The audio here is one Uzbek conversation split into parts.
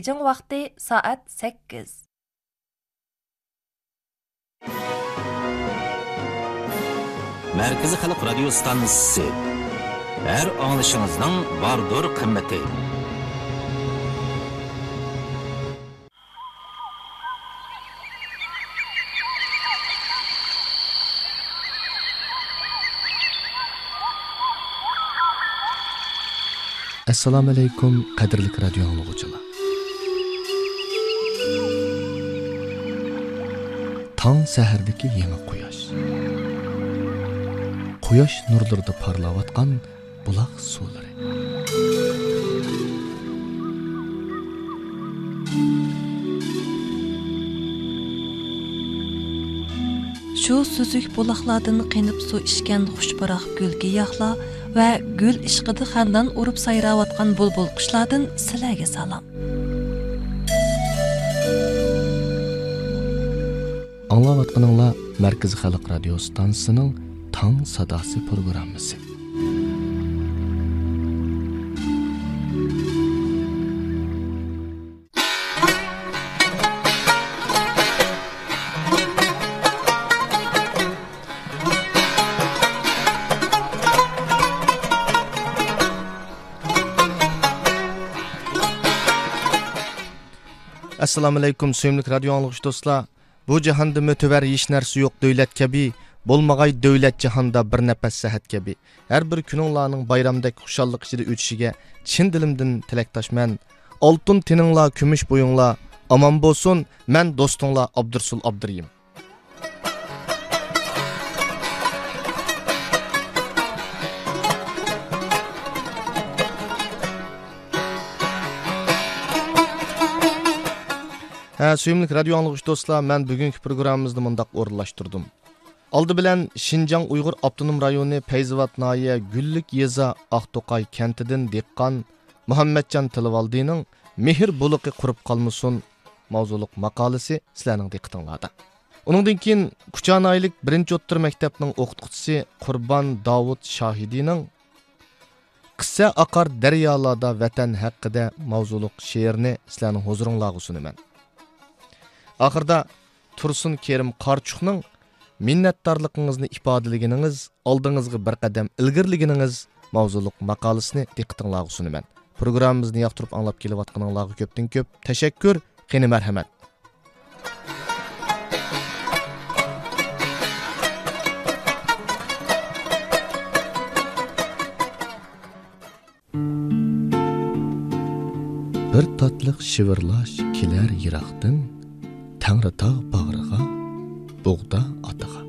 Beijing vaqti soat 8. Merkezi Halk Radyo Stansı. Her anışınızdan vardır kıymeti. assalomu alaykum qadrli radio таң сәһәрдікі еңі құяш құяш нұрлырды парлап атқан бұлақ сулары şu süzük bulaqlardan qenib su içgan xushbaraq gulga yaxla va gul ishqidi xandan urib sayrawatgan bulbul qushlardan sizlarga salom. Тыңлаватқаныңла Мәркіз халық радио стансының таң садасы программасы. assalomu alaykum suyimli radio anglush do'stlar bu jahonda mo'tavar hech narsa yo'q davlat kabi bo'lmag'ay davlat jahonda bir nafas sahat kabi har bir kuninglarning bayramdek xushalliq ichida o'tishiga chin dilimdan tilakdoshman oltin tininglar kumush bo'yinglar omon bo'lsin man do'stinglar abdursul ә, сүйімлік радио аңлығыш достлар мен бүгінгі программамызды мұндақ орынлаштырдым алды білән шинжаң ұйғыр автоном районы пейзават ная гүллік еза ақтоқай кентіден диққан мұхаммеджан тіліvalдинің мехір бұлықы құрып қалмысын мавзулық мақаласы сіләнің диқтыңлады Оныңдан кейін Кучанайлық бірінші оттыр мектепнің оқытқычысы Құрбан Давуд Шахидинің Қысса ақар дәрялада вәтән хаққыда мавзулық шееріні сіләнің хозырыңлағы сүнімін. Oxirda Tursun Kerim Qarchuqning minnatdorligingizni ifodalagingiz, oldingizga bir qadam ilgirligingiz mavzuliq maqolasini diqqatingizga sunaman. Programmamizni yoqtirib anglab kelayotganingizga ko'pdan ko'p tashakkur, qani marhamat. Bir tatlıq shivirlash kelar yiroqdan Tangritog bag'riga, bug'da otiga.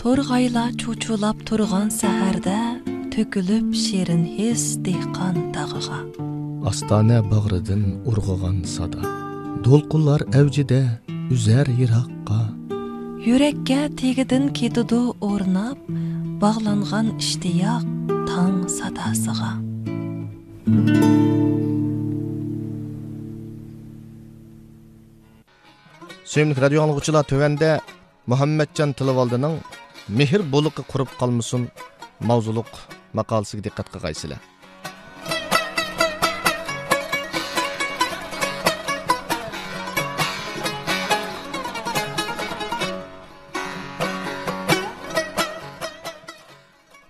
to'rg'aylar chuvchuvlab turgan saharda to'kilib shirin his dehqon tag'iga Ostona bag'ridan urg'agan sada. Do'lqinlar avjida uzar yiroqqa. yurakka tegidin ketidi o'rnab bog'langan ishtiyoq tong sadosiga Сөйімдік радио алғычыла төвенде Мұхаммедчан Тылывалдының «Мехір болықы құрып қалмысын» маузулық мақалысы дикат қағайсыла.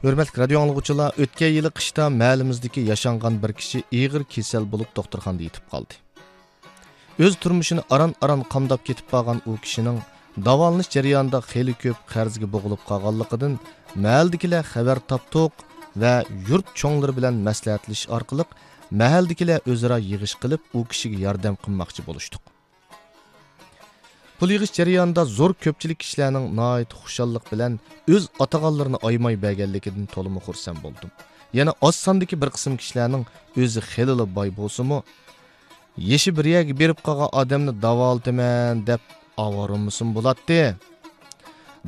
Өрмәлік радио алғычыла өткен елі қышта мәліміздікі яшанған бір кіші иғыр кесел болып доқтырған дейтіп қалды. O'z turmushini aron aron qamdab ketib qolgan u kishining davolanish jarayonida xeli ko'p qarzga bo'g'ilib qolganligidan mahaldagilar xabar topdiq va yurt cho'nglari bilan maslahatlashish orqali mahaldagilar o'zaro yig'ish qilib u kishiga yordam qilmoqchi bo'lishdiq. Pul yig'ish jarayonida zo'r ko'pchilik kishilarning noit xushallik bilan o'z otagonlarini oymay berganligidan to'limi xursand bo'ldim. Yana oz sondagi bir qism kishilarning o'zi xelili boy bo'lsinmi yeshi bir berib qolgan odamni davoltiman deb ovorimisin bo'ladi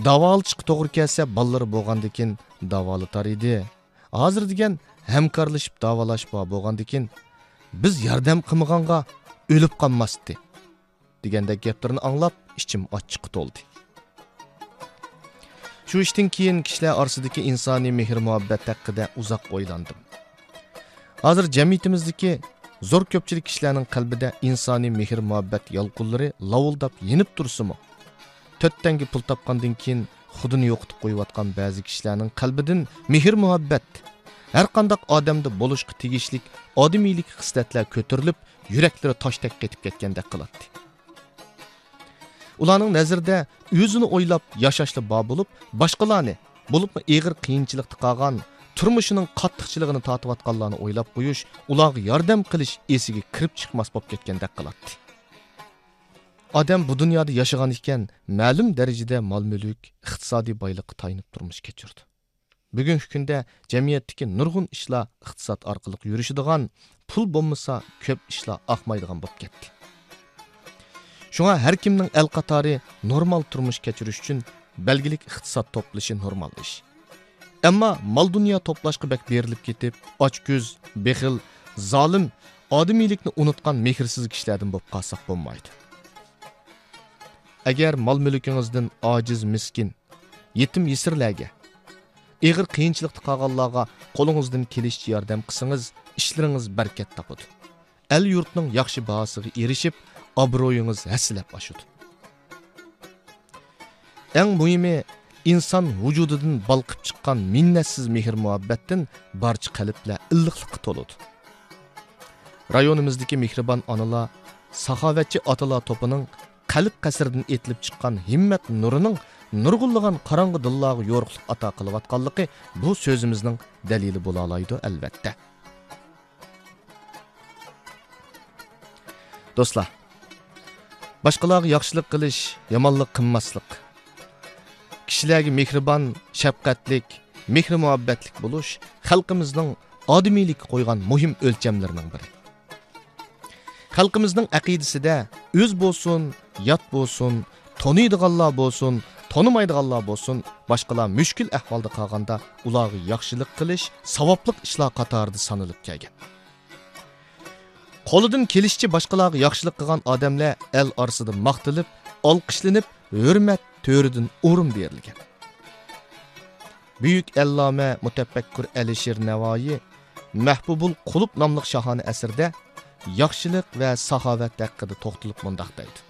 davolchiq to'g'ri kelsa ballar bo'lgandikin davolatar edi. Hozir degan hamkorlashib davolash bor bo'lgandikin biz yordam qilmaganga o'lib qolmasdi degandek gaplarni anglab ichim ochiq to'ldi. Shu ishdan keyin kishilar orasidagi insoniy mehr muhabbat haqida uzoq o'ylandim. Hozir jamiyatimizdagi zo'r ko'pchilik kishilarning qalbida insoniy mehr muhabbat yolqinlari lovuldab yenib tursimi to'rt tanga pul topgandan keyin xudini yo'qitib qo'yayotgan ba'zi kishilarning qalbidan mehr muhabbat har qandoq odamda bo'lishga tegishlik odimiylik xislatlar ko'tarilib yuraklari toshdek ketib ketgandek qiladi ularning nazarida o'zini o'ylab yashashli bo bo'lib boshqalarni bo'libmi eg'ir qiyinchilikda qolgan turmushining qattiqchiligini tortiyotganlarni o'ylab qo'yish ularga yordam qilish esiga kirib chiqmas bo'lib ketgandek qiladi odam bu dunyoda yashagan ekan ma'lum darajada mol mulk iqtisodiy boylikqa tayinib turmush kechirdi bugungi kunda jamiyatdagi nurg'un ishlar iqtisod orqali yurishadigan pul bo'lmasa ko'p ishlar oqmaydigan bo'lib ketdi. Shunga har kimning el qatori normal turmush kechirish uchun belgilik iqtisod to'plashi normal ish. Әмма мал дүния топлашқы бәк беріліп кетіп, ач көз, бехіл, залым, адым елікні ұнытқан мекірсіз кішілердің бұп қасық болмайды. Әгер мал мүлікіңіздің ажыз міскен, етім есірләге, егір қиыншылықты қағаллаға қолыңыздың келіш жиярдам қысыңыз, ішіліңіз бәркет тапыды. Әл юртның яқшы бағасығы ерішіп, абыройыңыз әсіләп башуды. Әң мұйыме inson vujudidan balqib chiqqan minnatsiz mehr muhabbatdan barcha qalblar illiqlikqa to'ladi rayonimizdagi mehribon onalar saxovatchi otalar to'pining qalb qasridan etilib chiqqan himmat nurining nurg'ullagan qorong'i dillarga yo'riqlik ato qilayotganligi bu so'zimizning dalili bo'la oladi albatta do'stlar boshqalarga yaxshilik qilish yomonlik qilmaslik kishilarga mehribon shafqatlik mehr muhabbatlik bo'lish xalqimizning odimiylik qo'ygan muhim o'lchamlarining biri. Xalqimizning aqidasida o'z bo'lsin yot bo'lsin toniydiganlar bo'lsin tonimaydiganlar bo'lsin boshqalar mushkul ahvolda qolganda ularga yaxshilik qilish savobli ishlar qatorida sanilib kelgan. Qo'lidan kelishicha boshqalarga yaxshilik qilgan odamlar el orasida maqtilib olqishlanib hurmat to'ridan o'rin berilgan buyuk alloma mutafakkur alisher navoiy mahbubul qulub nomli shohona asrda yaxshilik va saxovat haqida to'xtalib mundoq deydi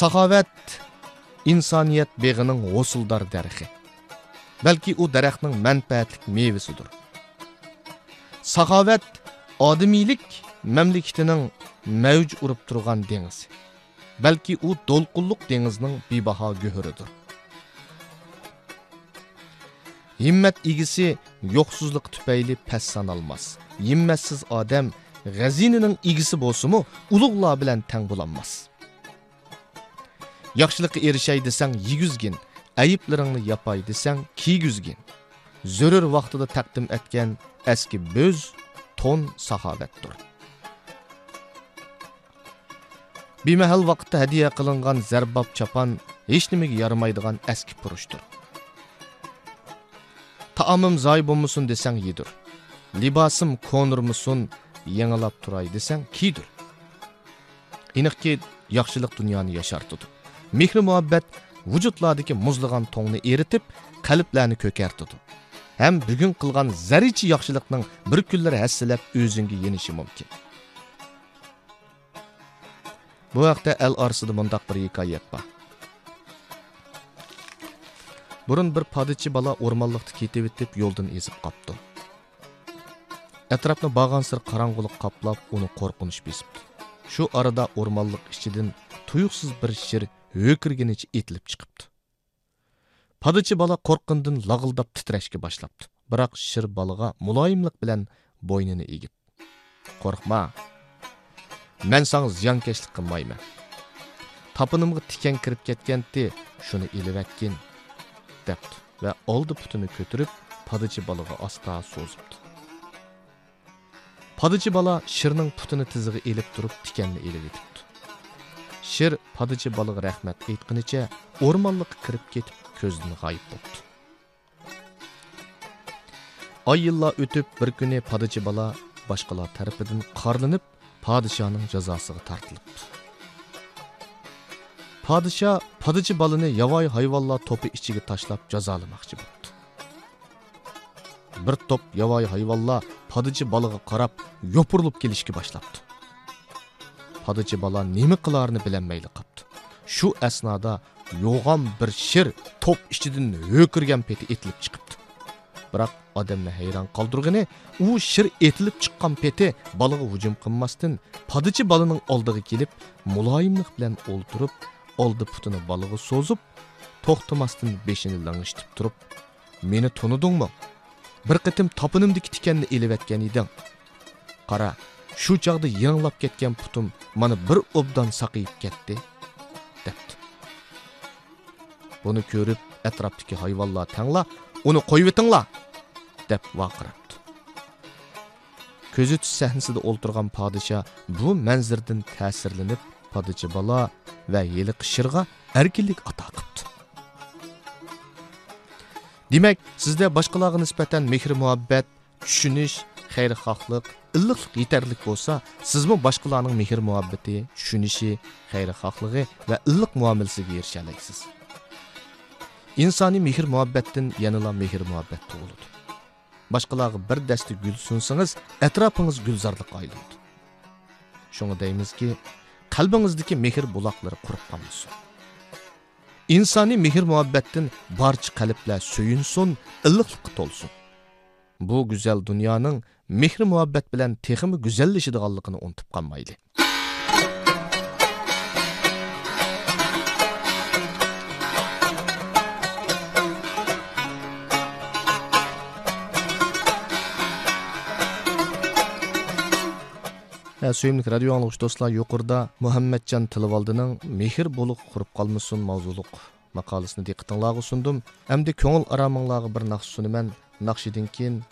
saxovat insoniyat beg'ining g'usuldor darixi balki u daraxtning manfaatlik mevasidir saxovat odimiylik mamlakatining mavj urib turgan dengizi balki u to'lqinliq dengizning bebaho go'hiridir. Himmat egisi yo'qsizlik tufayli past sanalmas. Himmatsiz odam g'azinining egisi bo'lsimu ulug'lar bilan tang bo'lolmas yaxshilikqa erishay desang yeguzgin ayiblaringni yapay desang kiyguzgin zurur vaqtida taqdim etgan eski bo'z to'n saxovatdir. бемәһәл вакытта һәдия кылынган зәрбап чапан һеч нимәгә ярамайдыган әске пуруштыр. Таамым зай булмасын десәң едір, Либасым конурмысын яңалап турай десәң кидүр. Инекки яхшылык дөньяны яшартыды. Мехри мөхәббәт вujudlardagi muzlig'an to'ngni eritib qalblarni ko'kartidi ham bugun qilgan zarichi yaxshilikning bir kunlar hassilab o'zingga yenishi mumkin Bu haqda el orasida mundaq bir hikoyat bor. Burun bir padichi bola o'rmonlikda ketib deb yo'ldan ezib qopdi. Atrofni bog'an sir qorong'ulik qoplab, uni qo'rqinish besibdi. Shu arada o'rmonlik ichidan tuyuqsiz bir shir hökirginich etilib chiqibdi. Padichi bola qo'rqindan lag'ildab titrashga boshlabdi. Biroq shir balığa muloyimlik bilan bo'ynini egib, "Qo'rqma, man sanga ziyonkashlik qilmayman topinimga tikan kirib ketgandi shuni ilivakkin debdi va oldi putini ko'tarib podichi bolaga asta so'zibdi podichi bola shirning putini tizig'i ilib turib tikanni ilib etibdi shir podichi bolaga rahmat aytqunicha o'rmonliqqa kirib ketib ko'zdan g'oyib bo'ldi oy yillar o'tib bir kuni podichi bola boshqalar tarafidan qorlinib podshoning jazosiga tortilibdi podsho podichi bolani yovvoyi hayvonlar to'pi ichiga tashlab jazolamoqchi bo'ldi bir to'p yovvoyi hayvonlar padichi bolaga qarab yopirilib kelishga boshlabdi padichi bola nima qilarini bilolmayli qolibdi shu asnoda yo'g'on bir shir to'p ichidan ho'kirgan peti etilib chiqibdi biroq odamni hayron qoldirg'ini u shir etilib chiqqan peti bolaga hujum qilmasdan padichi bolaning oldiga kelib muloyimlik bilan o'ltirib oldi putini bolaga so'zib to'xtamasdan beshini lang'ishtib turib meni tunidingmi? Bir qitim topinimdiki tikanni elivatgan eding. Qara shu chog'da yanglab ketgan putim mana bir obdan saqiyib ketdi debdi. Buni ko'rib atrofdagi hayvonlar tangla оны қойып этиңла деп вақырапты көзі түс сәхнесіде отырған падыша бұл мәнзірден тәсірленіп падыша бала вә елі қышырға әркелік ата қыпты демек сізде башкаларга нисбатан мехр муаббат түшүнүш хайрхахлык ыллыклык жетерлик болса сіз бұл башкаларнын мехр муаббати түшүнүшү хайрхахлыгы вә ыллык муамилесиге эрише алайсыз insoniy mehr muhabbatdan yanala mehr muhabbat tug'iladi boshqalarga bir dasta gul sunsangiz atrofingiz gulzorlikqa aylanadi shunga deymizki qalbingizdagi mehr buloqlari qurib qolmasin insoniy mehr muhabbatdan barcha qalblar suyunsin illiqlikqa to'lsin bu go'zal dunyoning mehr muhabbat bilan texmi go'zallashadiganligini unutib qolmaylik Ә, сүйімлік радио аңлығыш достар юқырда Мұхаммеджан Тылывалдының «Мехір болып құрып қалмысын» маузулық мақалысыны диқтыңлағы сұндым. Әмді көңіл арамыңлағы бір нақшы сұнымен нақшиден кейін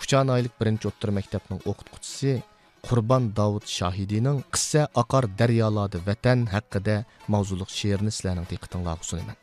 Кучан айлық бірінші оттыр мектепнің оқытқычысы Құрбан Давуд Шахидинің «Қысса ақар дәрьялады вәтән» хаққыда маузулық шеріні сіләнің диқтыңлағы сұнымен.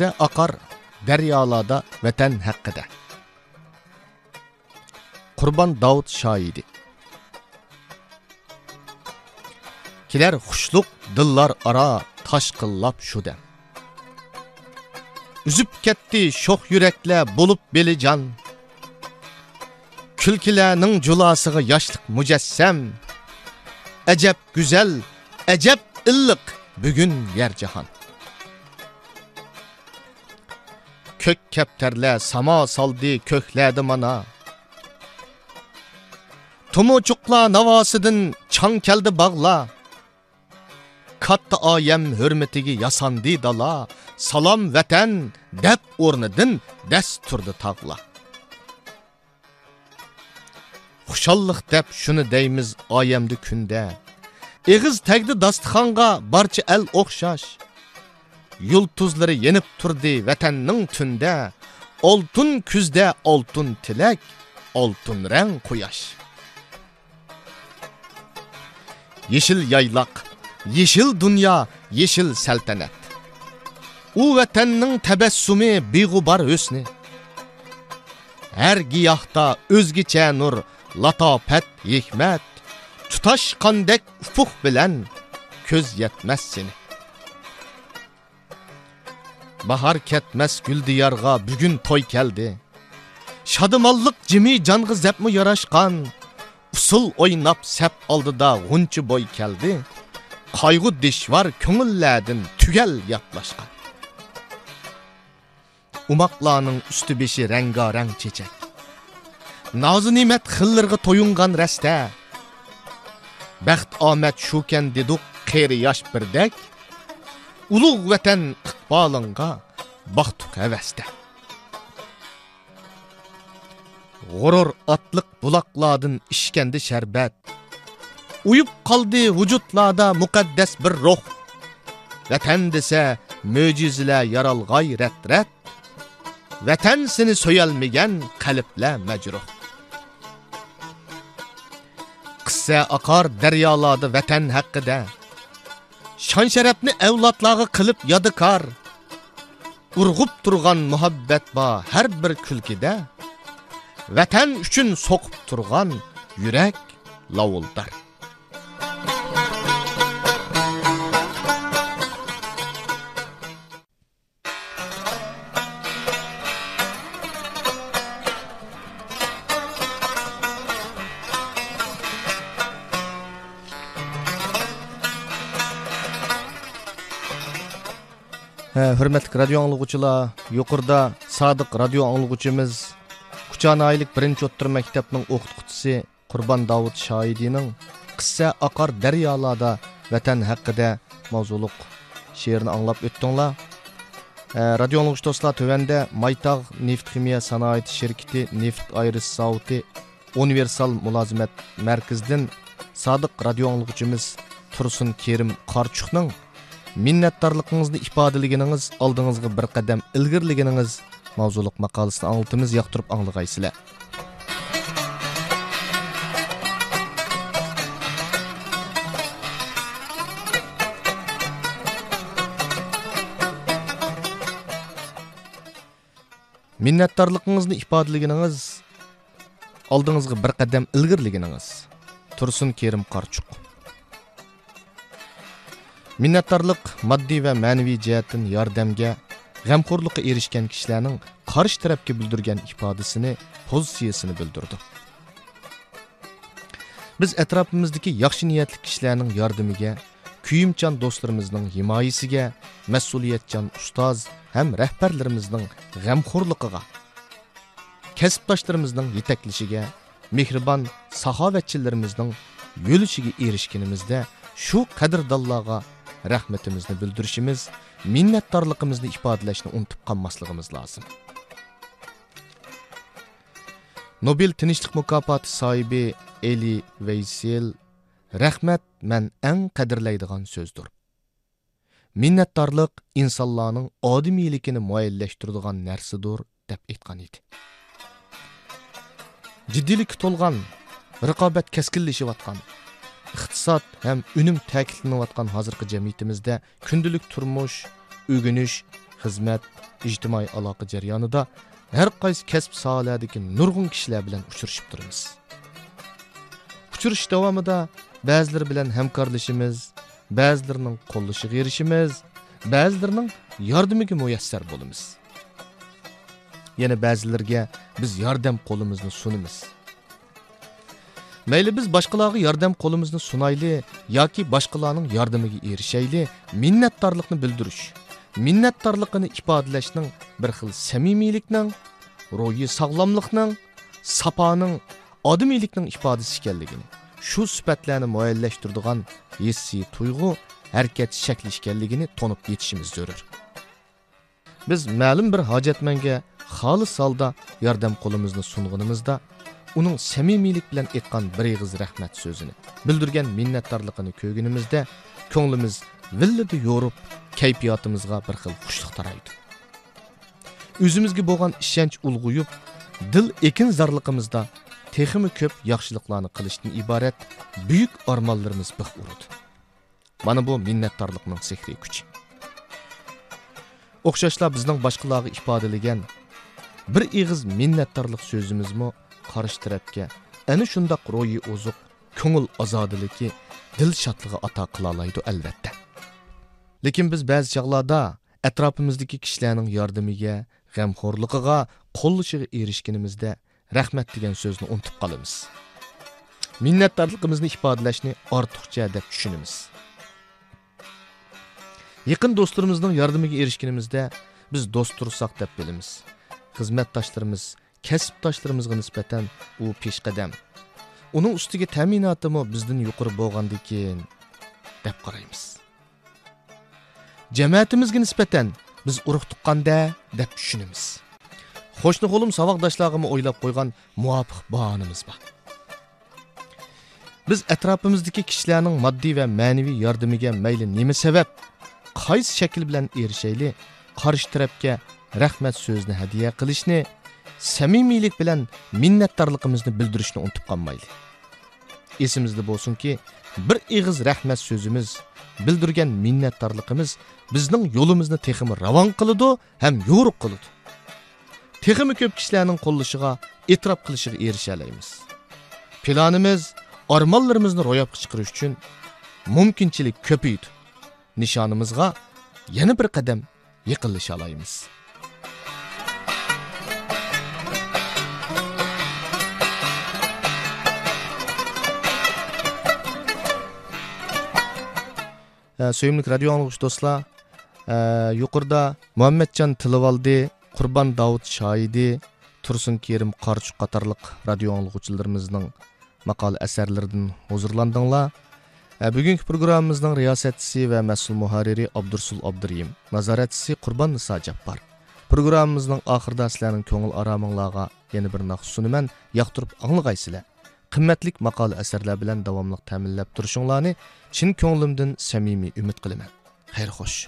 ise akar deryalarda vatan hakkıda. Kurban Davud şahidi. Kiler huşluk dillar ara taş kıllap şu dem. Üzüp ketti şoh yürekle bulup beli can. Külkilerinin culasığı yaşlık mücessem. Ecep güzel, ecep illik bugün yer cihan.'' kök kepterle sama saldi köhledi mana. Tumucuqla navasıdın çan keldi bağla. Katta ayem hürmetigi yasandi dala, salam veten dep ornidin des turdi tağla. Xuşallıq dep şunu deymiz ayemdi künde. Eğiz tegdi dastıxanga barçı el oxşaş. Yulduzlari yenib turdi vatanning tunda. Oltin kuzda oltin tilak oltin rang quyosh. Yeshil yayloq yeshil dunyo yeshil saltanat. U vatanning tabassumi beg'ubar o'sni. Har giyohda o'zgacha nur latofat hikmat. Tutashqandek ufuq bilan ko'z yetmas seni. Bahar ketmas gul diyorga bugun to'y keldi. Shodumonliq jimi jonga zapmi yarashqan usul o'ynab sap oldida g'unchi bo'y keldi. Qayg'u dishvar ko'ngillardan tugal gaplashgan umoqlarning usti beshi rangarang chechak nozi ne'mat xillarga to'yingan rasta baxt omad shukan deduq qeri yosh birdek ulug' vatan bağlanğa baktuk heveste. Gurur atlık bulakladın işkendi şerbet. Uyup kaldı vücutlarda mukaddes bir ruh. Vatan dese möcüzle yaralgay retret. Vatan seni söyelmeyen kaliple mecruh. Kıssa akar deryaladı vatan hakkı de. Şan şerefni evlatlağı kılıp yadıkar. Urg'ub turgan muhabbat bor har bir kulkida vatan uchun so'qib turgan yurak lovuldar hurmatli radio anglag'uvchilar yuqorida sodiq radio anglag'uvchimiz kuchanoylik birinchi o'ttir maktabning o'qituvchisi qurbon davud shoidining qissa oqar daryolarda vatan haqida mavzuliq she'rini anglab o'tdinglar radio anglag'uvchi do'stlar tuvanda maytog' neft ximiya sanoat shirkiti neft ayris zavodi universal mulozimat markazidan sodiq radio anglag'uvchimiz tursun kerim qorchuqning minnatdorligingizni ifodalagingiz oldingizga bir qadam ilgirligingiz mavzuliq maqolasini anglatimiz yoqtirib anglag'aysizlar minnatdorligingizni ifodalagingiz oldingizga bir qadam ilgirligingiz tursun kerim qorchuq minnatdorlik moddiy va ma'naviy jihatdan yordamga g'amxo'rlikqa erishgan kishilarning qarshi tarafga bildirgan ifodasini pozitsiyasini bildirdi. Biz atrofimizdagi yaxshi niyatli kishilarning yordamiga kuyimchan do'stlarimizning himoyasiga mas'uliyatchan ustoz ham rahbarlarimizning g'amxo'rligiga kasbdoshlarimizning yetaklashiga mehribon saxovatchilarimizning yo'lishiga erishganimizda shu qadrdonlarga rahmatimizni bildirishimiz minnatdorligimizni ifodalashni unutib qolmasligimiz lozim nobel tinchlik mukofoti sohibi eli veysel rahmat man eng qadrlaydigan so'zdir minnatdorlik insonlarning odimiyligini muayyallashtiradigan narsadir deb aytgan edi jiddiylikka to'lgan raqobat keskinlashyotgan iqtisod ham unum ta'kidlanayotgan hozirgi jamiyatimizda kundalik turmush o'ginish xizmat ijtimoiy aloqa jarayonida har qaysi kasb sohalardagi nurg'un kishilar bilan uchrashib turamiz uchrashish davomida ba'zilar bilan hamkorlashimiz ba'zilarining qo'llashiga erishimiz ba'zilarining yordamiga muyassar bo'lamiz yana ba'zilarga biz yordam qo'limizni sunamiz mayli biz boshqalarga yordam qo'limizni sunayli yoki boshqalarning yordamiga erishayli minnatdorlikni bildirish minnatdorligini ifodalashning bir xil samimiylikning ruhiy sog'lomlikning saponing odimiylikning ifodasi ekanligini shu sifatlarni muayyanlashtiradigan hissiy tuyg'u harakat shakli ekanligini tonib yetishimiz zarur biz ma'lum bir hojatmanga xolis holda yordam qo'limizni sung'inimizda uning samimiylik bilan aytgan bir ig'iz rahmat so'zini bildirgan minnatdorligini ko'rganimizda ko'nglimiz villidi yo'rib kayfiyotimizga bir xil xushlik taraydi. O'zimizga bo'lgan ishonch ulg'uyib dil ekin zarliqimizda teximi ko'p yaxshiliklarni qilishdan iborat buyuk armonlarimiz bix uradi mana bu minnatdorlikning sehriy kuchi o'xshashla bizning boshqalarga ifodalagan bir ig'iz minnatdorlik so'zimizmi qarshi tarafga ana shundoq ro'yi ozuq ko'ngil ozodiligi dil shodlig'i ato qilolaydi albatta lekin biz ba'zi chog'larda atrofimizdagi kishilarning yordamiga g'amxo'rligiga qo'llashiga erishganimizda rahmat degan so'zni unutib qolamiz minnatdorligimizni ifodalashni ortiqcha deb tushunamiz yaqin do'stlarimizning yordamiga erishganimizda biz do'st tursak deb bilamiz xizmatdoshlarimiz kasbdoshlarimizga nisbatan u peshqadam. Uning ustiga ta'minotimi bizdan yuqori bo'lgandikin deb qaraymiz. Jamoatimizga nisbatan biz urug' tuqqanda deb tushunamiz. Qo'shni qo'lim saboqdoshlarg'imi o'ylab qo'ygan muvofiq bahonamiz bor. Biz atrofimizdagi kishilarning moddiy va ma'naviy yordamiga mayli nima sabab qaysi shakl bilan erishayli qarshi tarafga rahmat so'zni hadya qilishni samimiylik bilan minnatdorligimizni bildirishni unutib qolmaylik esimizda bo'lsinki bir ig'iz rahmat so'zimiz bildirgan minnatdorligimiz bizning yo'limizni texmi ravon qiladi ham yo'riq qiladi. Texmi ko'p kishilarning qo'llashiga e'tirof qilishiga erisha olamiz planimiz armonlarimizni ro'yobga chiqarish uchun mumkinchilik ko'paydi. Nishonimizga yana bir qadam yaqinlasha olamiz. Suyimlik radio anglag'uchi do'stlar yuqorida muhammadjon tilivaldi qurbon davud shoidi tursun kerim qarchuq qatorliq radio anglag'uchilarimizning maqol asarlaridan huzurlandinglar bugungi programmamizning riyosatchisi va mas'ul muharriri abdursul abduriyim nazoratchisi qurbon niso jabbor programmamizning oxirida sizlarning ko'ngil orominglarga yana bir naqsh sunaman yoqtirib anglag'aysizlar qimmatlik maqola asarlar bilan davomli ta'minlab turishinglarni chin ko'nglimdan samimiy umid qilaman. Xayr xo'sh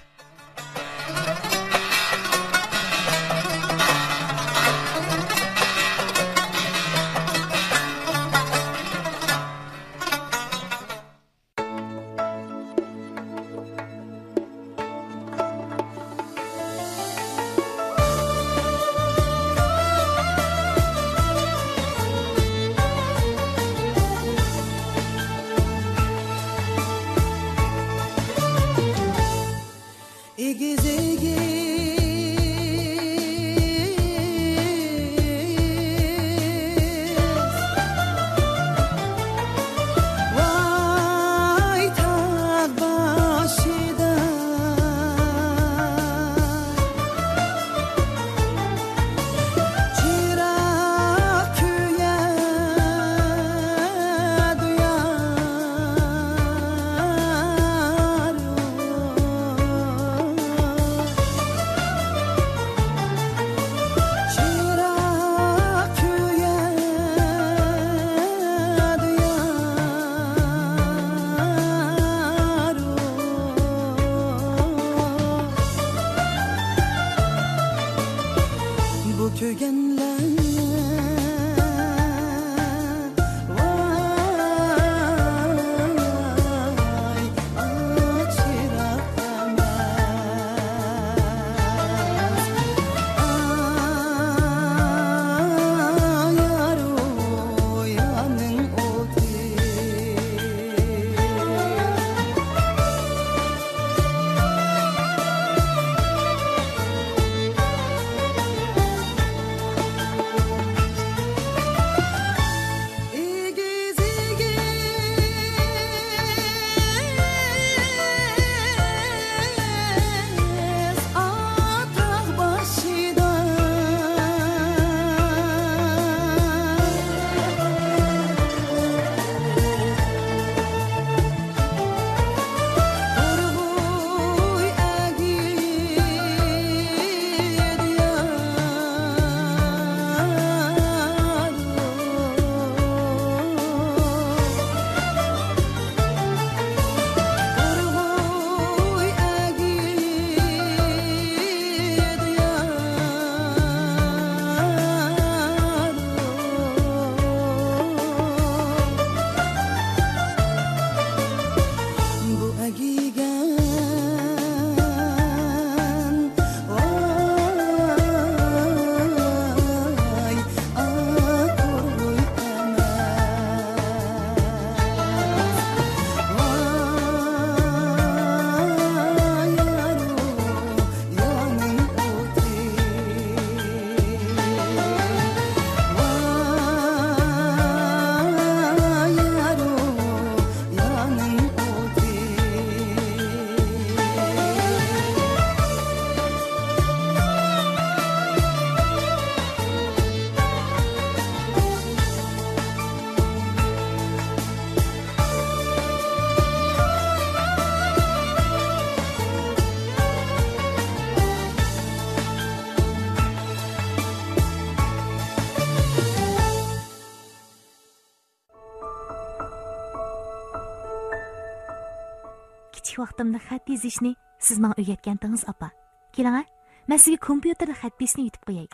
vaqtimda xat yozishni siz menga o'rgatgandingiz opa. Keling a man sizga kompyuterda xat yozishni yutib qo'yay.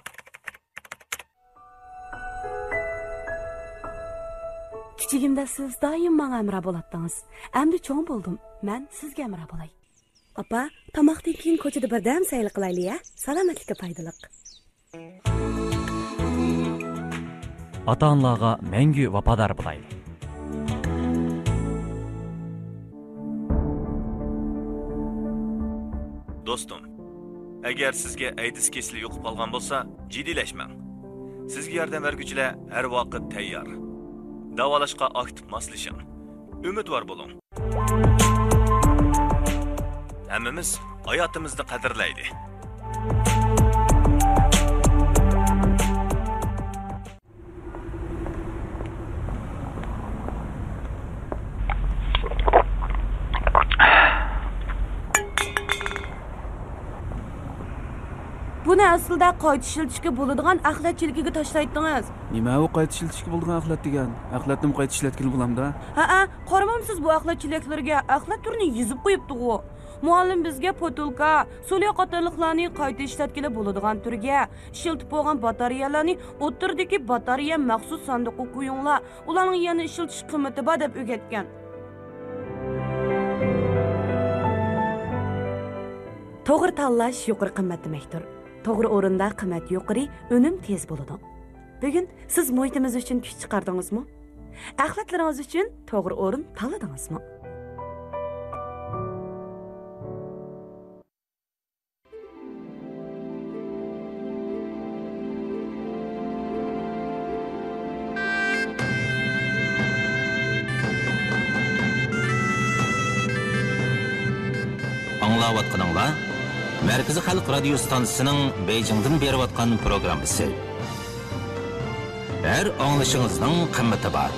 Kichigimda siz doim menga amra bo'latdingiz endi cho'ng bo'ldim. Man sizga amra bo'lay. Opa tomoqdan keyin ko'chada birdam sayl qilaylik a salomatlikka foydaliq. Ota onalarga mangu vafodor bo'laylik do'stim agar sizga aydis kesli yuqib qolgan bo'lsa jiddiylashmang sizga yordam berguvchilar har vaqt tayyor. Davolashga aktiv moslashing umidvor bo'ling. Hammamiz hayotimizni qadrlaydi. Buni aslida qayta ishlatishga bo'ladigan axlat chilkiga tashlaydingiz. Nima u qayta ishlatishga bo'lgan axlat degan? Axlatni qayta ishlatgili bo'lamda. Ha a qaramamsiz bu axlat chilaklarga axlat turini yuzib qo'yibdi u. Muallim bizga potulka so'liya qatorliqlarni qayta ishlatgili bo'ladigan turga ishiltib bo'lgan batareyalarni o'tirdagi batareya maxsus sandiqqa qo'yinglar ularning yana ishiltish qimmati bor deb o'rgatgan to'g'ri tanlash yuqori qimmat demakdir to'g'ri o'rinda qimmat yuqori unum tez bo'ladi. Bugun siz muhitimiz uchun kuch chiqardingizmi? Axlatlaringiz uchun to'g'ri o'rin tanladingizmi? Радио станциясының Бейжіңден беріп атқан программасы. Әр аңлышыңызның қымметі бар.